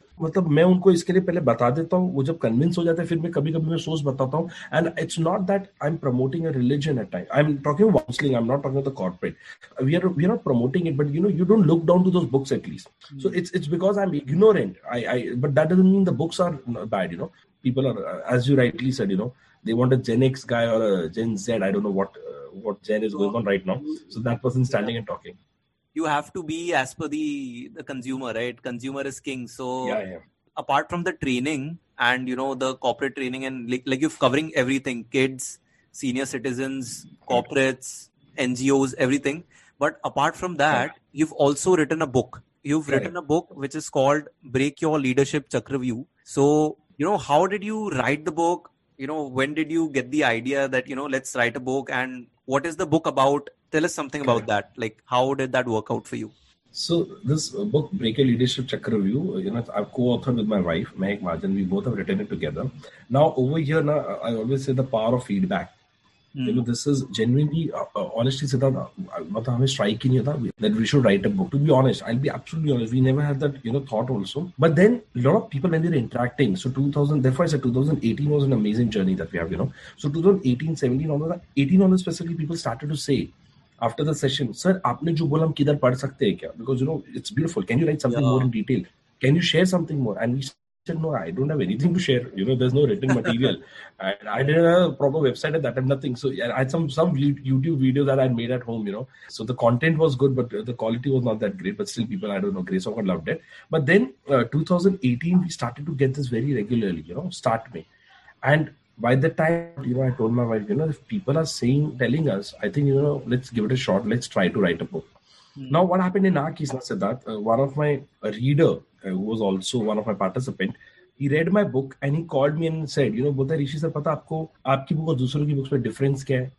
*laughs* मतलब मैं उनको इसके लिए पहले बता देता हूँ वो जब कन्विंस हो जाते हैं फिर मैं कभी कभी मैं सोच बताता हूँ। And it's not that I am promoting a religion at time I am talking counselling I am not talking the corporate we are we are not promoting it but you know you don't look down to those books at least so it's it's because I am ignorant I I but that doesn't mean the books are bad you know people are as you rightly said you know they want a gen x guy or a gen z i don't know what uh, what gen is going on right now. So that person standing and talking. You have to be as per the the consumer right? Consumer is king. So yeah, yeah. apart from the training and you know the corporate training and like, like you're covering everything kids senior citizens corporates ngos everything. But apart from that yeah. you've also written a book. You've written a book which is called break your leadership chakravyuh so you know how did you write the book? You know when did you get the idea that you know let's write a book? And what is the book about tell us something about that. Like how did that work out for you? So this book break your leadership chakravyuh you know i've co-authored with my wife Meg Majan. we both have written it together. Now over here now i always say the power of feedback. Mm. you know this is genuinely uh, uh honestly Siddharth, uh, strike in that we should write a book. To be honest i'll be absolutely honest we never had that you know thought also. But then a lot of people when they're interacting so 2000 therefore i said 2018 was an amazing journey that we have you know. So 2018 17 onwards 18 onwards specifically people started to say after the session, sir, आपने जो बोला हम किधर पढ़ सकते हैं क्या? Because you know it's beautiful. Can you write something yeah. more in detail? Can you share something more? And we said, no, I don't have anything to share. You know, there's no written material. *laughs* and I didn't have a proper website at that time, nothing. So I had some some YouTube videos that I made at home. You know, so the content was good, but the quality was not that great. But still, people I don't know, Grace of God loved it. But then uh, 2018, we started to get this very regularly. You know, start me, and by the time you know i told my wife you know if people are saying telling us i think you know let's give it a shot let's try to write a book mm. now what happened in our case Siddharth, uh, one of my reader uh, who was also one of my participant he read my book and he called me and said you know बोलता ऋषि sir पता आपको आपकी book और दूसरों की books में difference क्या है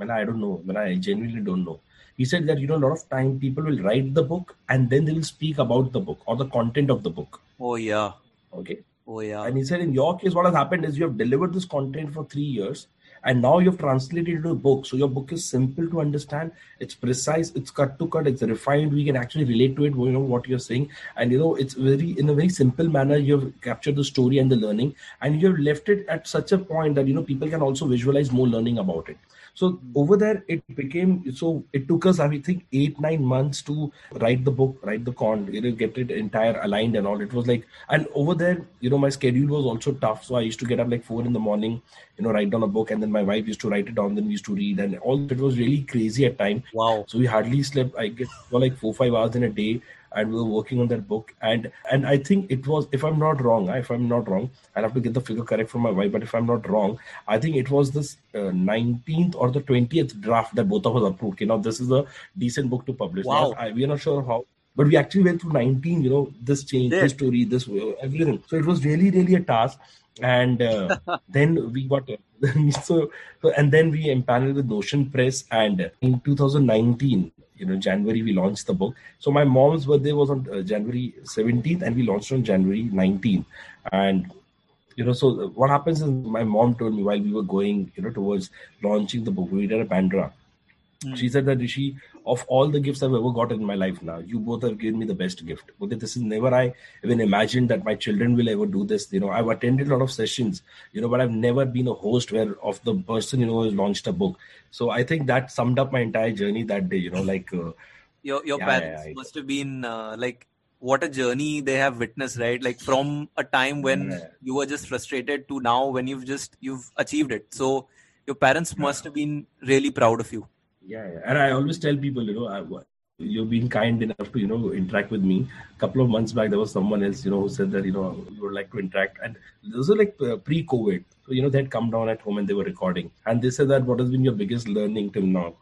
मैंने I don't know मैंने I genuinely don't know he said that you know a lot of time people will write the book and then they will speak about the book or the content of the book oh yeah okay Oh, yeah. And he said, in your case, what has happened is you have delivered this content for three years and now you've translated it into a book. So your book is simple to understand. It's precise. It's cut to cut. It's refined. We can actually relate to it. You know what you're saying, and you know it's very in a very simple manner. You've captured the story and the learning, and you've left it at such a point that you know people can also visualize more learning about it. So hmm. over there, it became so. It took us, I think, eight nine months to write the book, write the con, you know, get it entire aligned and all. It was like, and over there, you know, my schedule was also tough. So I used to get up like four in the morning, you know, write down a book, and then my wife used to write it down. Then we used to read, and all it was really crazy at time. Wow. So we hardly slept. I get for like four five hours in a day and we were working on that book. And and I think it was, if I'm not wrong, if I'm not wrong, I'll have to get the figure correct from my wife. But if I'm not wrong, I think it was this uh, 19th or the 20th draft that both of us approved. You know, this is a decent book to publish. Wow. I, we are not sure how but we actually went through 19 you know this change Yeah. this story this everything so it was really really a task and uh, *laughs* then we got *laughs* so, so and then we empaneled with notion press and in 2019 you know january we launched the book. So my mom's birthday was on uh, january 17th and we launched on january 19th and you know so what happens is my mom told me while we were going you know towards launching the book we did a bandra she said that Rishi, of all the gifts I've ever got in my life now, you both have given me the best gift. Okay, this is never I even imagined that my children will ever do this. You know, I've attended a lot of sessions, you know, but I've never been a host where of the person, you know, who has launched a book. So I think that summed up my entire journey that day, you know, like uh, Your your Yeah, parents yeah, yeah. must have been uh, like what a journey they have witnessed, right? Like from a time when you were just frustrated to now when you've just you've achieved it. So your parents must have been really proud of you. Yeah, yeah. And I always tell people, you know, I, you've been kind enough to, you know, interact with me. A couple of months back, there was someone else, you know, who said that, you know, you would like to interact. And those are like uh, pre-COVID. So, you know, they had come down at home and they were recording. And they said that, what has been your biggest learning till now?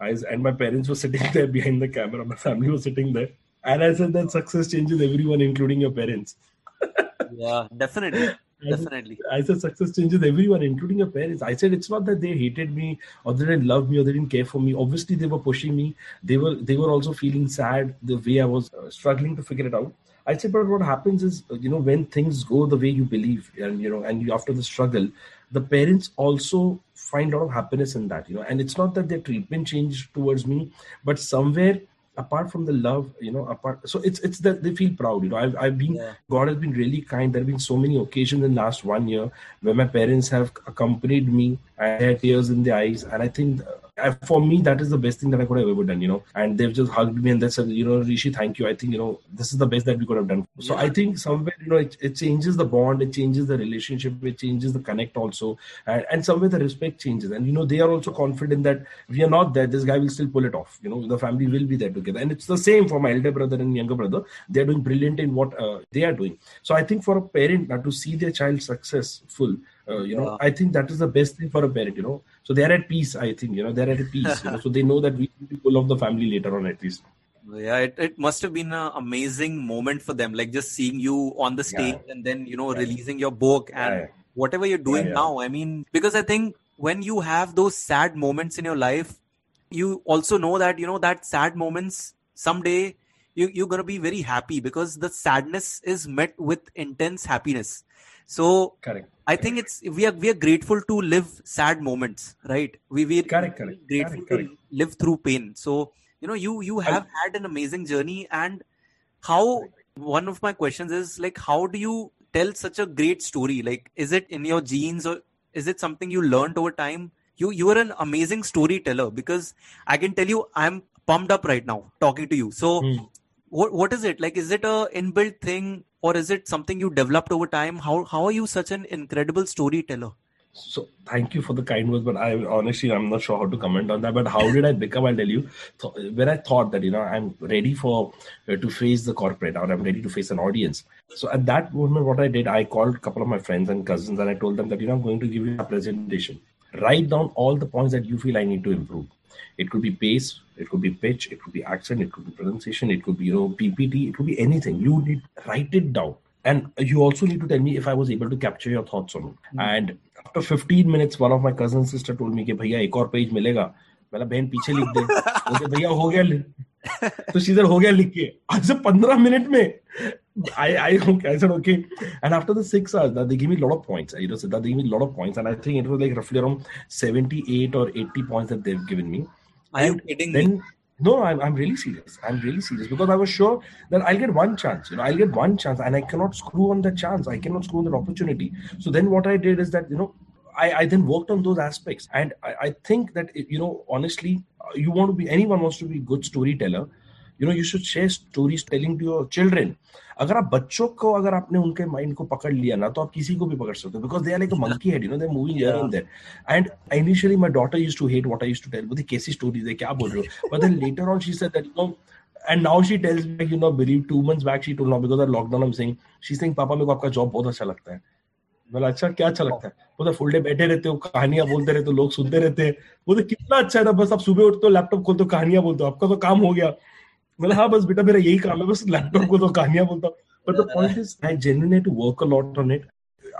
I, and my parents were *laughs* sitting there behind the camera. My family was sitting there. And I said that success changes everyone, including your parents. *laughs* Yeah, definitely, definitely. I said success changes everyone, including your parents. I said it's not that they hated me or they didn't love me or they didn't care for me. Obviously, they were pushing me. They were they were also feeling sad the way I was uh, struggling to figure it out. I said, but what happens is, uh, you know, when things go the way you believe, and you know, and you, after the struggle, the parents also find a lot of happiness in that, you know. And it's not that their treatment changed towards me, but somewhere apart from the love you know apart so it's it's that they feel proud you know. I've, I've been Yeah. god has been really kind. There have been so many occasions in the last one year where my parents have accompanied me. And had tears in the eyes. And i think uh, for me that is the best thing that i could have ever done you know. And they've just hugged me and they said you know rishi thank you. I think you know this is the best that we could have done. So Yeah. i think somewhere you know it, it changes the bond it changes the relationship it changes the connect also. And, and somewhere the respect changes. And you know they are also confident that we are not there. This guy will still pull it off. You know the family will be there together. And it's the same for my elder brother and younger brother. They're doing brilliant in what uh, they are doing. So i think for a parent uh, to see their child successful uh, you know Yeah. i think that is the best thing for a parent you know so they're at peace i think you know they're at peace you know so they know that we will be full of the family later on at least Yeah, it, it must have been an amazing moment for them, like just seeing you on the stage and then, you know, Yeah. releasing your book and Yeah, yeah. whatever you're doing yeah. now. I mean, because I think when you have those sad moments in your life, you also know that, you know, that sad moments someday you, you're going to be very happy because the sadness is met with intense happiness. So correct I think it's we are we are grateful to live sad moments, right? We we Correct, correct, grateful correct, to live through pain. So you know you you have had an amazing journey, and how one of my questions is like how do you tell such a great story? Like is it in your genes or is it something you learned over time? You you are an amazing storyteller because I can tell you I'm pumped up right now talking to you. So Hmm. What what is it like? Is it a inbuilt thing or is it something you developed over time? How how are you such an incredible storyteller? So thank you for the kind words, but I honestly I'm not sure how to comment on that. But how did I become? I'll tell you. When I thought that you know I'm ready for uh, to face the corporate or I'm ready to face an audience. So at that moment, what I did, I called a couple of my friends and cousins and I told them that you know I'm going to give you a presentation. Write down all the points that you feel I need to improve. It could be pace, it could be pitch, it could be accent, it could be pronunciation, it could be you know PPT, it could be anything. You need write it down. And you also need to tell me if I was able to capture your thoughts or not. And after 15 minutes, one of my cousin sister told me कि भैया एक और page मिलेगा मैंने बहन पीछे लिख दे बोलते भैया हो गया लिख तो सीधर हो गया लिख के आज से 15 मिनट में I I I said okay. And after the six hours that they give me a lot of points. You know that they give me a lot of points. And I think it was like roughly around 78 or 80 points that they've given me. Are you And kidding me? then no I'm, I'm really serious. I'm really serious because i was sure that i'll get one chance. You know i'll get one chance and i cannot screw on that chance. I cannot screw on that opportunity. So then what i did is that you know i, I then worked on those aspects. And I, I think that you know honestly uh, you want to be anyone wants to be a good storyteller you know you should share stories telling to your children. अगर आप बच्चों को अगर आपने उनके mind को पकड़ लिया ना तो आप किसी को भी पकड़ सकते हो because they are like monkey head you know they moving here and there and initially my daughter used to hate what I used to tell वो कैसी स्टोरीज है क्या बोल रहे हो but then later on she said that you know and now she tells me, you know, believe two months back she told now because of lockdown, I'm saying, she's saying, Papa, मेरे को आपका job बहुत अच्छा लगता है. बोला अच्छा क्या अच्छा लगता है? बोला फुल डे बैठे रहते हो कहानियाँ बोलते रहते हो लोग सुनते रहते हैं। बोले कितना अच्छा है ना बस आप सुबह उठते हो लैपटॉप खोलते हो कहानियाँ बोलते हो आपका तो काम हो गया। बोला हाँ बस बेटा मेरा यही काम है बस लैपटॉप को तो कहानियां बोलता हूँ but the *laughs* point is I genuinely to work a lot on it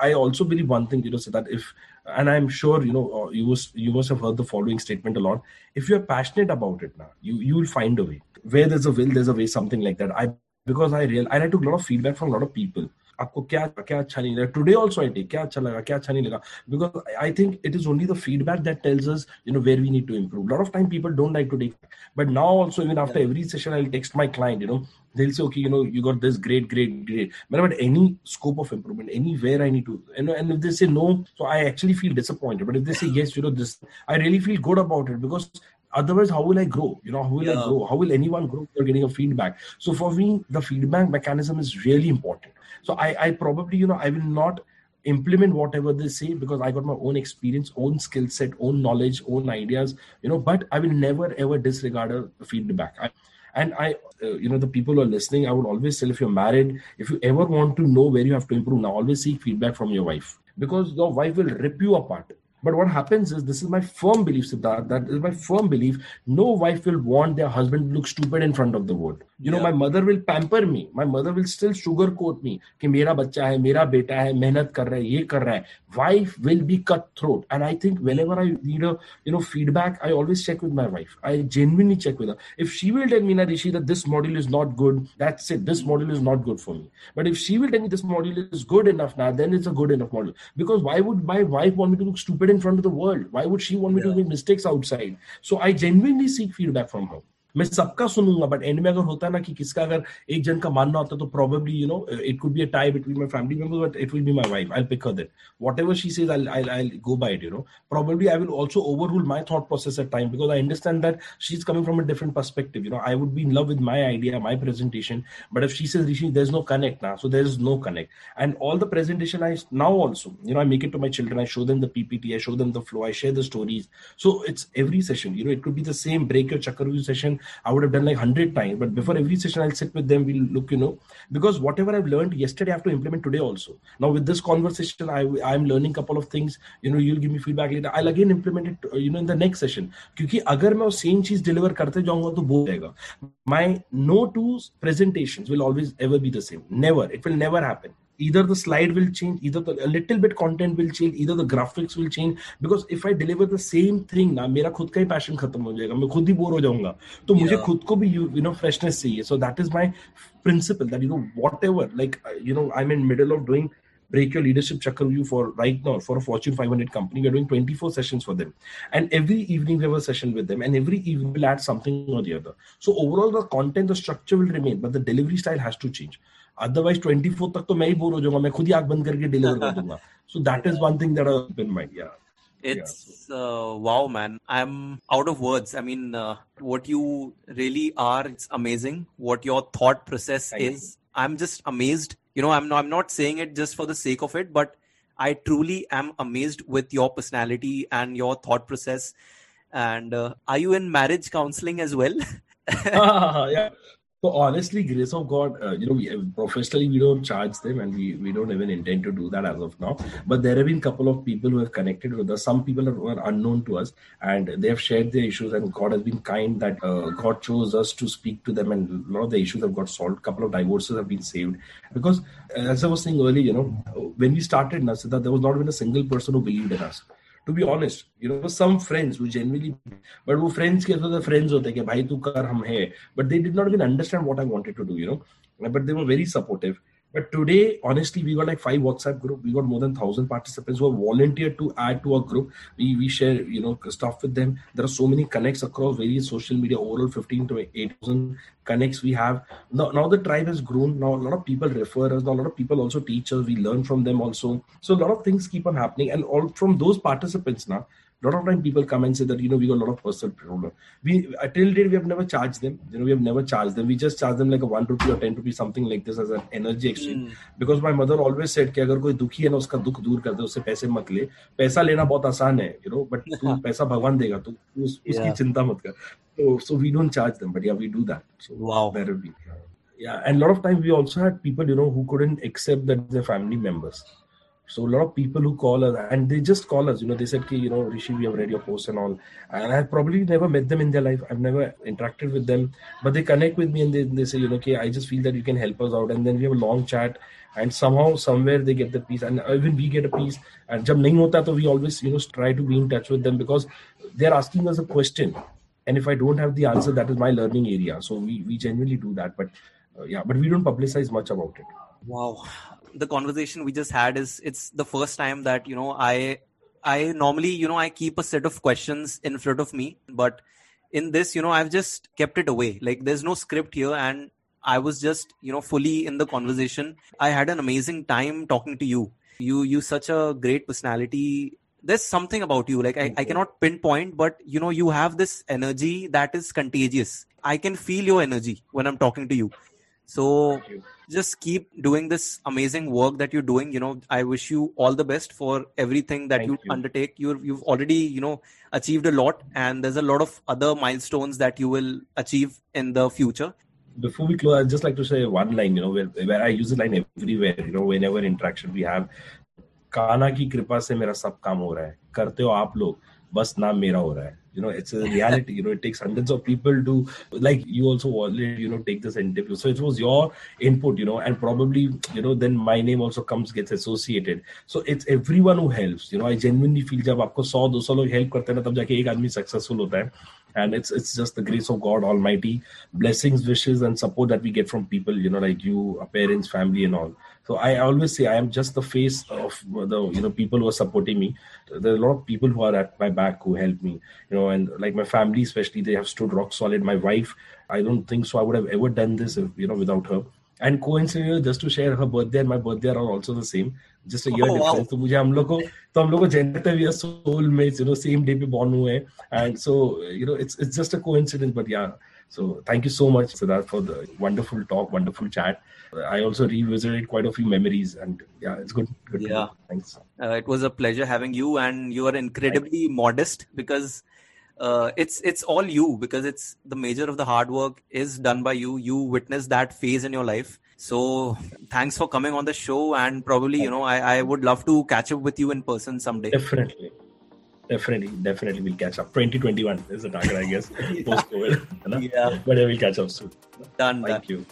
I also believe one thing, you know, so that if, and I'm sure, you know, uh, you must you must have heard the following statement a lot. If you're passionate about it now, you you will find a way. Where there's a will, there's a way. Something like that. I because I real and I took a lot of feedback from a lot of people. आपको क्या क्या अच्छा नहीं लगा today also I take क्या अच्छा लगा क्या अच्छा नहीं लगा because I think it is only the feedback that tells us you know where we need to improve lot of time people don't like to take but now also even after every session i'll text my client you know they'll say okay you know you got this great great great but about any scope of improvement anywhere i need to you know and if they say no so i actually feel disappointed but if they say yes you know this i really feel good about it because otherwise how will i grow? You know how will yeah. i grow? How will anyone grow you're getting a feedback? So for me the feedback mechanism is really important. So I, I probably, you know, I will not implement whatever they say because I got my own experience, own skill set, own knowledge, own ideas, you know, but I will never ever disregard a feedback. I, and I, uh, you know, the people who are listening, I would always tell if you're married, if you ever want to know where you have to improve, now always seek feedback from your wife because your wife will rip you apart but what happens is, this is my firm belief, Siddharth, that is my firm belief. No wife will want their husband to look stupid in front of the world. You know, my mother will pamper me. My mother will still sugarcoat me. कि मेरा बच्चा है, मेरा बेटा है, मेहनत कर रहा है, ये कर रहा है. Wife will be cutthroat. And I think whenever I need a, you know, feedback, I always check with my wife. I genuinely check with her. If she will tell me, na Rishi, that this module is not good, that's it. This module is not good for me. But if she will tell me this module is good enough now, then it's a good enough module. Because why would my wife want me to look stupid in front of the world. Why would she want me yeah. to make mistakes outside? So I genuinely seek feedback from her. मैं सबका सुनूंगा but and में अगर होता ना कि किसका अगर एक जन का मानना होता तो probably you know it could be a tie between my family members but it will be my wife I pick her that whatever she says i'll i'll, I'll go by it you know probably i will also overrule my thought process at time because i understand that she's coming from a different perspective you know i would be in love with my idea my presentation but if she says rishi there's no connect now so there's no connect and all the presentation i now also you know i make it to my children i show them the ppt i show them the flow i share the stories so it's every session you know it could be the same break your chakravarti session I would have done like 100 times. But before every session, I'll sit with them. We'll look, you know, because whatever I've learned yesterday, I have to implement today also. Now, with this conversation, I, I'm learning a couple of things. You know, you'll give me feedback later. I'll again implement it, you know, in the next session. क्योंकि अगर मैं वो same चीज deliver करते जाऊंगा तो बोल जाएगा My no to presentations will always ever be the same. Never. It will never happen either the slide will change either the, a little bit content will change either the graphics will change. Because if i deliver the same thing ना मेरा खुद का ही passion खत्म हो जाएगा मैं खुद ही bore हो जाऊंगा। तो yeah. मुझे खुद को भी यू नो फ्रेशनेस चाहिए। So that is my principle that you break your leadership chakravyuh for right now for a fortune 500 company. We're doing 24 sessions for them. And every evening we have a session with them and every evening we'll add something or the other. So overall the content the structure will remain but the delivery style has to change. Otherwise twenty four तक तो मैं ही bore हो जाऊंगा मैं खुद ही आग बंद करके डिलीवर कर दूंगा so that is one thing that I in mind या it's uh, wow man i'm out of words i mean uh, what you really are it's amazing what your thought process Thank is you. i'm just amazed you know i'm not, i'm not saying it just for the sake of it but i truly am amazed with your personality and your thought process and uh, are you in marriage counseling as well *laughs* *laughs* yeah so honestly, grace of God, uh, you know, we, professionally we don't charge them, and we, we don't even intend to do that as of now. But there have been couple of people who have connected with us. Some people are, are unknown to us, and they have shared their issues, and God has been kind that uh, God chose us to speak to them, and a lot of the issues have got solved. Couple of divorces have been saved because, as I was saying earlier, you know, when we started Nasida, there was not even a single person who believed in us. To be honest you know some friends who genuinely but वो friends के तो friends होते कि भाई तू कर, हम है। But they did not even understand what I wanted to do you know but they were very supportive But today, honestly, we got like five WhatsApp group. We got more than thousand participants who have volunteered to add to our group. We we share you know stuff with them. There are so many connects across various social media. Overall, fifteen to eight thousand connects we have. Now, now the tribe has grown. Now a lot of people refer us. Now a lot of people also teach us. We learn from them also. So a lot of things keep on happening, and all from those participants now A lot of time people come and say that you know we got a lot of personal problem. We uh, till date we have never charged them. You know we have never charged them. We just charge them like a one rupee or ten rupee something like this as an energy exchange. Mm. Because my mother always said कि अगर कोई दुखी है ना उसका दुख दूर कर दे उससे पैसे मत ले पैसा लेना बहुत आसान है you know but तू पैसा भगवान देगा तू उस, उसकी चिंता मत कर so so we don't charge them but yeah we do that so wow that would be yeah and a lot of times we also had people you know who couldn't accept that they're family members so a lot of people who call us and they just call us, you know, they said, Okay, you know, Rishi, we have read your post and all. And I've probably never met them in their life. I've never interacted with them, but they connect with me and they, they say, you know, okay, I just feel that you can help us out. And then we have a long chat and somehow, somewhere they get the piece and even we get a piece. And jab nahi hota, we always, you know, try to be in touch with them because they're asking us a question. And if I don't have the answer, that is my learning area. So we, we genuinely do that. But uh, yeah, but we don't publicize much about it. Wow the conversation we just had is it's the first time that you know i i normally you know i keep a set of questions in front of me but in this you know i've just kept it away. Like there's no script here and i was just you know fully in the conversation. I had an amazing time talking to you. You you such a great personality. There's something about you like I, I cannot pinpoint but you know you have this energy that is contagious. I can feel your energy when i'm talking to you so just keep doing this amazing work that you're doing you know i wish you all the best for everything that you, you, undertake you you've already you know achieved a lot and there's a lot of other milestones that you will achieve in the future before we close i'd just like to say one line you know where, where i use the line everywhere you know whenever interaction we have काना की कृपा से मेरा सब काम हो रहा है करते हो आप लोग बस नाम मेरा हो रहा है you know it's a reality. You know it takes hundreds of people to like you also already you know take this interview. So it was your input you know and probably you know then my name also comes gets associated. So it's everyone who helps. You know i genuinely feel jab aapko 100 200 log help karte hain na tab jaake ek aadmi successful hota hai and it's it's just the grace of god almighty. Blessings wishes and support that we get from people you know like you our parents family and all. so i always say i am just the face of the you know people who are supporting me there are a lot of people who are at my back who help me you know and like my family especially they have stood rock solid my wife i don't think so i would have ever done this if, you know without her and coincidentally just to share her birthday and my birthday are also the same just a year difference तो मुझे हम लोग को तो हम लोग को gender we are soul mates you no same day पे बॉर्न हुए and so you no it's it's just a coincidence but या so thank you so much, Siddharth, for the wonderful talk, wonderful chat. I also revisited quite a few memories, and yeah, it's good. good yeah, thanks. Uh, it was a pleasure having you, and you are incredibly modest because uh, it's it's all you because it's the major of the hard work is done by you you witnessed that phase in your life so thanks for coming on the show and probably you know i, I would love to catch up with you in person someday definitely definitely definitely we'll catch up 2021 is the target i guess *laughs* post covid yeah but we'll catch up soon done thank done. you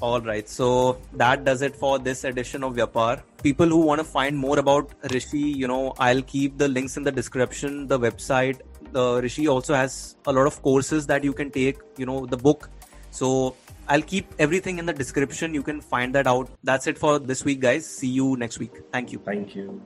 all right so that does it for this edition of vyapar people who want to find more about rishi you know i'll keep the links in the description the website the Rishi also has a lot of courses that you can take, you know, the book. So I'll keep everything in the description. You can find that out. That's it for this week, guys. See you next week. Thank you. Thank you.